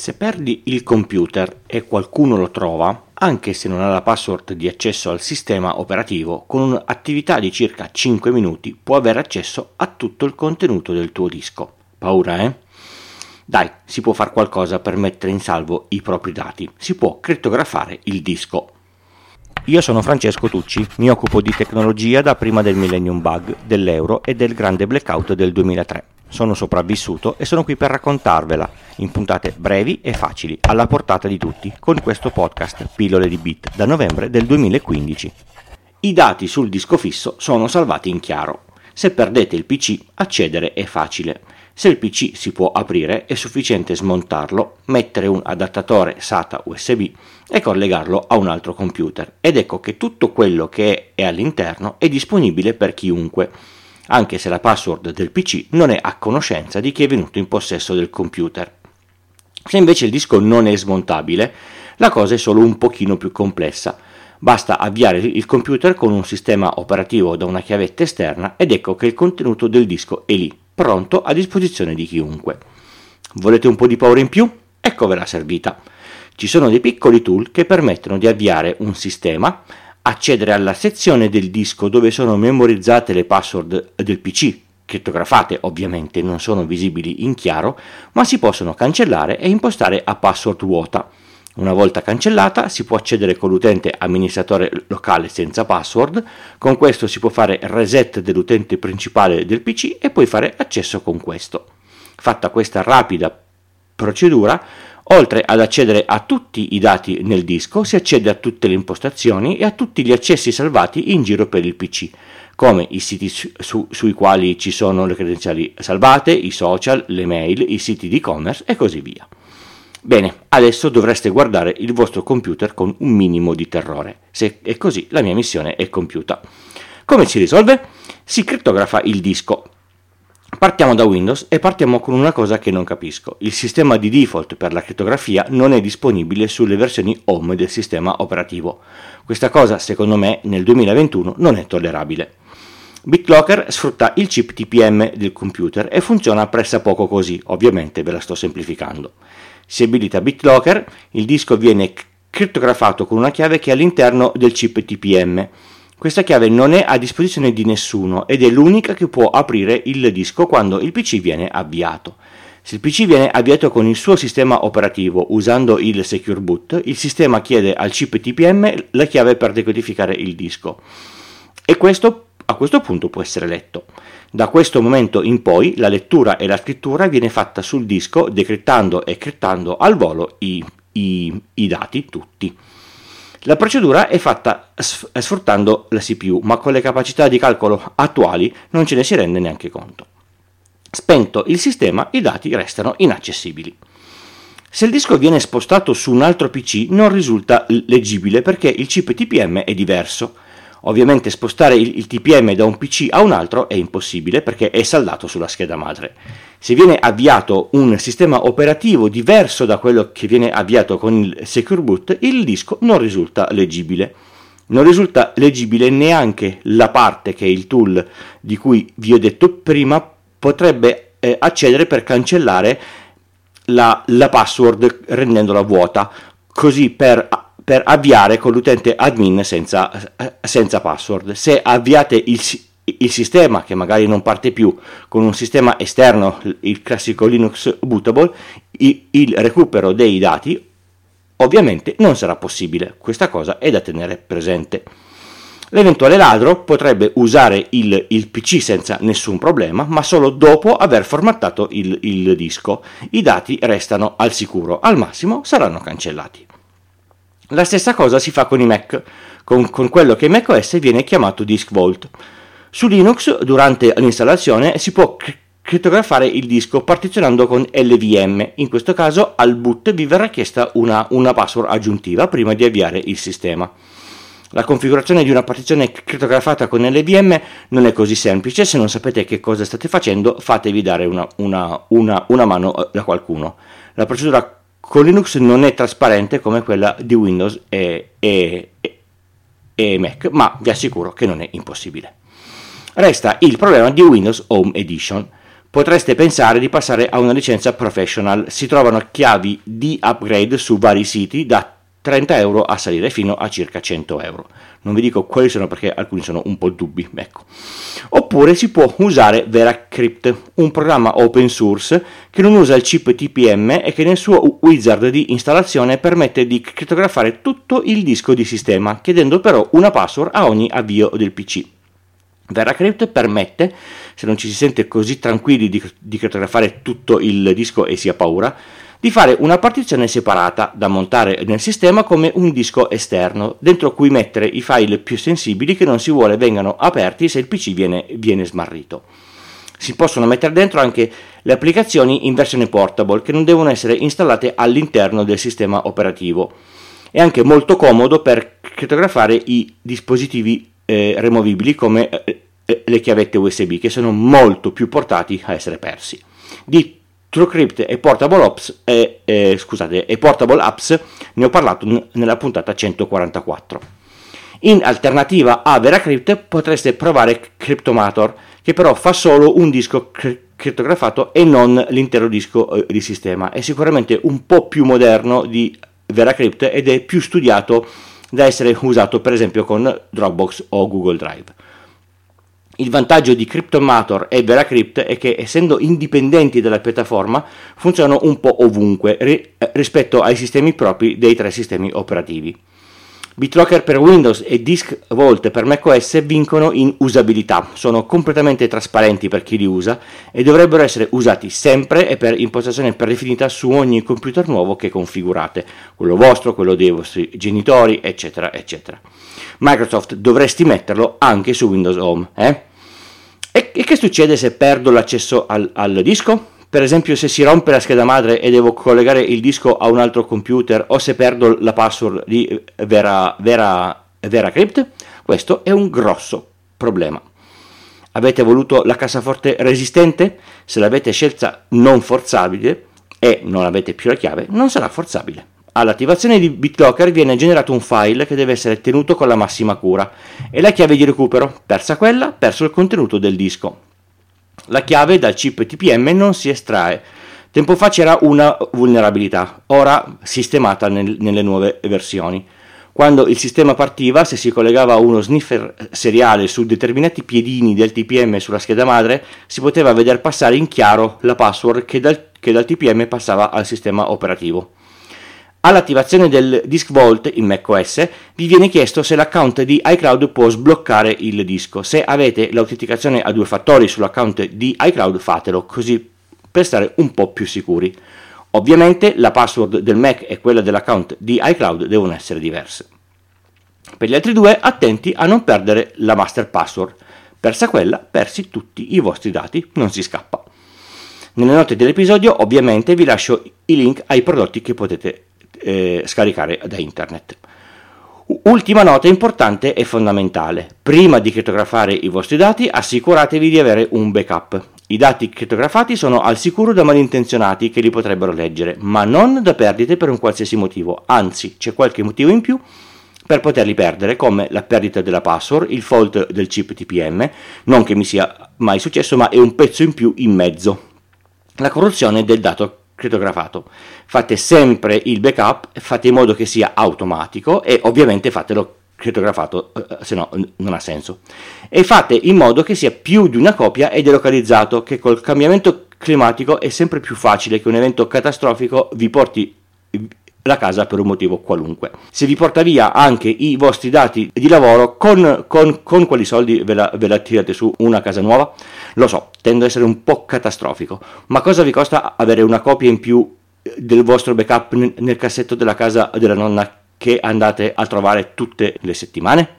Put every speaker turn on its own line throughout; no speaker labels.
Se perdi il computer e qualcuno lo trova, anche se non ha la password di accesso al sistema operativo, con un'attività di circa 5 minuti può avere accesso a tutto il contenuto del tuo disco. Paura, eh? Dai, si può fare qualcosa per mettere in salvo i propri dati. Si può crittografare il disco. Io sono Francesco Tucci, mi occupo di tecnologia da prima del Millennium Bug, dell'euro e del grande blackout del 2003 sono sopravvissuto e sono qui per raccontarvela in puntate brevi e facili, alla portata di tutti, con questo podcast Pillole di Bit da novembre del 2015. I dati sul disco fisso sono salvati in chiaro. Se perdete il PC, accedere è facile. Se il PC si può aprire, è sufficiente smontarlo, mettere un adattatore SATA USB e collegarlo a un altro computer. Ed ecco che tutto quello che è all'interno è disponibile per chiunque anche se la password del PC non è a conoscenza di chi è venuto in possesso del computer. Se invece il disco non è smontabile, la cosa è solo un pochino più complessa. Basta avviare il computer con un sistema operativo da una chiavetta esterna ed ecco che il contenuto del disco è lì, pronto a disposizione di chiunque. Volete un po' di paura in più? Ecco servita. Ci sono dei piccoli tool che permettono di avviare un sistema, accedere alla sezione del disco dove sono memorizzate le password del PC, crittografate ovviamente non sono visibili in chiaro, ma si possono cancellare e impostare a password vuota. Una volta cancellata si può accedere con l'utente amministratore locale senza password, con questo si può fare reset dell'utente principale del PC e poi fare accesso con questo. Fatta questa rapida procedura, Oltre ad accedere a tutti i dati nel disco, si accede a tutte le impostazioni e a tutti gli accessi salvati in giro per il PC, come i siti su, su, sui quali ci sono le credenziali salvate, i social, le mail, i siti di e-commerce e così via. Bene, adesso dovreste guardare il vostro computer con un minimo di terrore. Se è così, la mia missione è compiuta. Come si risolve? Si crittografa il disco. Partiamo da Windows e partiamo con una cosa che non capisco. Il sistema di default per la crittografia non è disponibile sulle versioni home del sistema operativo. Questa cosa, secondo me, nel 2021 non è tollerabile. BitLocker sfrutta il chip TPM del computer e funziona pressappoco così, ovviamente ve la sto semplificando. Si abilita BitLocker, il disco viene crittografato con una chiave che è all'interno del chip TPM questa chiave non è a disposizione di nessuno ed è l'unica che può aprire il disco quando il PC viene avviato. Se il PC viene avviato con il suo sistema operativo usando il Secure Boot, il sistema chiede al chip TPM la chiave per decodificare il disco e questo a questo punto può essere letto. Da questo momento in poi la lettura e la scrittura viene fatta sul disco decrittando e crittando al volo i, i, i dati tutti. La procedura è fatta sfruttando la CPU, ma con le capacità di calcolo attuali non ce ne si rende neanche conto. Spento il sistema, i dati restano inaccessibili. Se il disco viene spostato su un altro PC non risulta leggibile perché il chip TPM è diverso. Ovviamente spostare il, il TPM da un PC a un altro è impossibile perché è saldato sulla scheda madre. Se viene avviato un sistema operativo diverso da quello che viene avviato con il Secure Boot, il disco non risulta leggibile. Non risulta leggibile neanche la parte che il tool di cui vi ho detto prima potrebbe eh, accedere per cancellare la, la password rendendola vuota, così per per avviare con l'utente admin senza, senza password. Se avviate il, il, sistema, che magari non parte più, con un sistema esterno, il classico Linux bootable, il, il recupero dei dati ovviamente non sarà possibile. Questa cosa è da tenere presente. L'eventuale ladro potrebbe usare il, il, PC senza nessun problema, ma solo dopo aver formattato il, il disco. I dati restano al sicuro, al massimo saranno cancellati. La stessa cosa si fa con i Mac, con, con quello che in macOS viene chiamato Disk Vault. Su Linux, durante l'installazione, si può crittografare il disco partizionando con LVM. In questo caso, al boot vi verrà chiesta una, una password aggiuntiva prima di avviare il sistema. La configurazione di una partizione crittografata con LVM non è così semplice, se non sapete che cosa state facendo fatevi dare una, una, una, una mano da qualcuno. La procedura con Linux non è trasparente come quella di Windows e, e, e Mac, ma vi assicuro che non è impossibile. Resta il problema di Windows Home Edition. potreste pensare di passare a una licenza professional. Si trovano chiavi di upgrade su vari siti da 30 euro a salire fino a circa 100 euro. Non vi dico quali sono perché alcuni sono un po' dubbi. Ecco. Oppure si può usare VeraCrypt, un programma open source che non usa il chip TPM e che nel suo wizard di installazione permette di crittografare tutto il disco di sistema, chiedendo però una password a ogni avvio del PC. VeraCrypt permette, se non ci si sente così tranquilli di, di crittografare tutto il disco e si ha paura, di fare una partizione separata da montare nel sistema come un disco esterno, dentro cui mettere i file più sensibili che non si vuole vengano aperti se il PC viene, viene smarrito. Si possono mettere dentro anche le applicazioni in versione portable che non devono essere installate all'interno del sistema operativo. È anche molto comodo per crittografare i dispositivi eh, removibili come eh, eh le chiavette USB che sono molto più portati a essere persi. Di TrueCrypt e Portable Apps, e, eh, scusate, e Portable Apps ne ho parlato n- nella puntata 144. In alternativa a VeraCrypt potreste provare Cryptomator, che però fa solo un disco cr- crittografato e non l'intero disco eh, di sistema. È sicuramente un po' più moderno di VeraCrypt ed è più studiato da essere usato per esempio con Dropbox o Google Drive. Il vantaggio di Cryptomator e VeraCrypt è che essendo indipendenti dalla piattaforma funzionano un po' ovunque ri- rispetto ai sistemi propri dei tre sistemi operativi. BitLocker per Windows e Disk Vault per macOS vincono in usabilità, sono completamente trasparenti per chi li usa e dovrebbero essere usati sempre e per impostazione predefinita su ogni computer nuovo che configurate, quello vostro, quello dei vostri genitori, eccetera, eccetera. Microsoft dovresti metterlo anche su Windows Home, eh? E, e che succede se perdo l'accesso al, al disco? Per esempio se si rompe la scheda madre e devo collegare il disco a un altro computer o se perdo la password di Vera, Vera, VeraCrypt, questo è un grosso problema. Avete voluto la cassaforte resistente? Se l'avete scelta non forzabile e non avete più la chiave, non sarà forzabile. All'attivazione di BitLocker viene generato un file che deve essere tenuto con la massima cura e la chiave di recupero, persa quella, perso il contenuto del disco. La chiave dal chip TPM non si estrae. Tempo fa c'era una vulnerabilità, ora sistemata nel, nelle nuove versioni. Quando il sistema partiva, se si collegava uno sniffer seriale su determinati piedini del TPM sulla scheda madre, si poteva vedere passare in chiaro la password che dal, che dal TPM passava al sistema operativo. All'attivazione del Disk Vault in macOS vi viene chiesto se l'account di iCloud può sbloccare il disco. Se avete l'autenticazione a due fattori sull'account di iCloud fatelo così per stare un po' più sicuri. Ovviamente la password del Mac e quella dell'account di iCloud devono essere diverse. Per gli altri due attenti a non perdere la master password. Persa quella, persi tutti i vostri dati, non si scappa. Nelle note dell'episodio ovviamente vi lascio i link ai prodotti che potete eh, scaricare da internet. Ultima nota importante e fondamentale. Prima di crittografare i vostri dati assicuratevi di avere un backup. I dati crittografati sono al sicuro da malintenzionati che li potrebbero leggere, ma non da perdite per un qualsiasi motivo, anzi c'è qualche motivo in più per poterli perdere, come la perdita della password, il fault del chip TPM, non che mi sia mai successo, ma è un pezzo in più in mezzo, la corruzione del dato crittografato. Fate sempre il backup, fate in modo che sia automatico e ovviamente fatelo crittografato, eh, se no non ha senso. E fate in modo che sia più di una copia e delocalizzato, che col cambiamento climatico è sempre più facile che un evento catastrofico vi porti la casa per un motivo qualunque. Se vi porta via anche i vostri dati di lavoro, con, con, con quali soldi ve la, ve la tirate su una casa nuova? Lo so, tendo ad essere un po' catastrofico, ma cosa vi costa avere una copia in più del vostro backup nel cassetto della casa della nonna che andate a trovare tutte le settimane?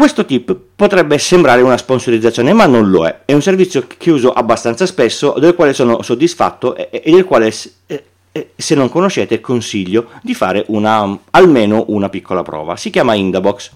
Questo tip potrebbe sembrare una sponsorizzazione, ma non lo è. È un servizio che uso abbastanza spesso, del quale sono soddisfatto e del quale, se non conoscete, consiglio di fare una, almeno una piccola prova. Si chiama Indabox,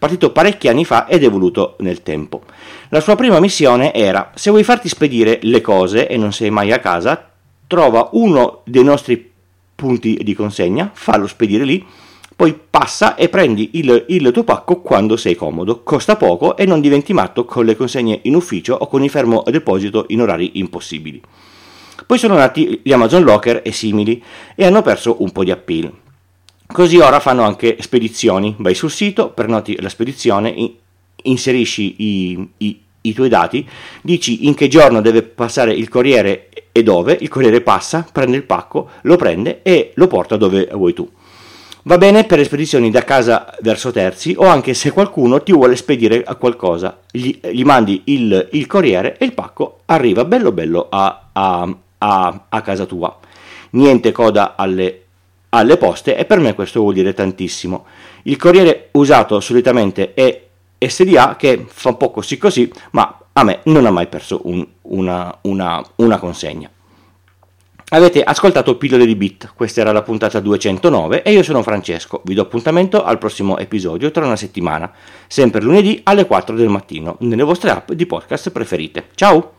partito parecchi anni fa ed evoluto nel tempo. La sua prima missione era, se vuoi farti spedire le cose e non sei mai a casa, trova uno dei nostri punti di consegna, fallo spedire lì poi passa e prendi il, il, tuo pacco quando sei comodo, costa poco e non diventi matto con le consegne in ufficio o con il fermo deposito in orari impossibili. Poi sono nati gli Amazon Locker e simili e hanno perso un po' di appeal. Così ora fanno anche spedizioni, vai sul sito, prenoti la spedizione, inserisci i, i, i tuoi dati, dici in che giorno deve passare il corriere e dove, il corriere passa, prende il pacco, lo prende e lo porta dove vuoi tu. Va bene per spedizioni da casa verso terzi o anche se qualcuno ti vuole spedire qualcosa, gli, gli mandi il, il, corriere e il pacco arriva bello bello a, a, a, a casa tua. Niente coda alle, alle poste e per me questo vuol dire tantissimo. Il corriere usato solitamente è SDA che fa un po' così così, ma a me non ha mai perso un, una, una, una consegna. Avete ascoltato Pillole di Bit, questa era la puntata 209 e io sono Francesco. Vi do appuntamento al prossimo episodio tra una settimana, sempre lunedì alle 4 del mattino, nelle vostre app di podcast preferite. Ciao!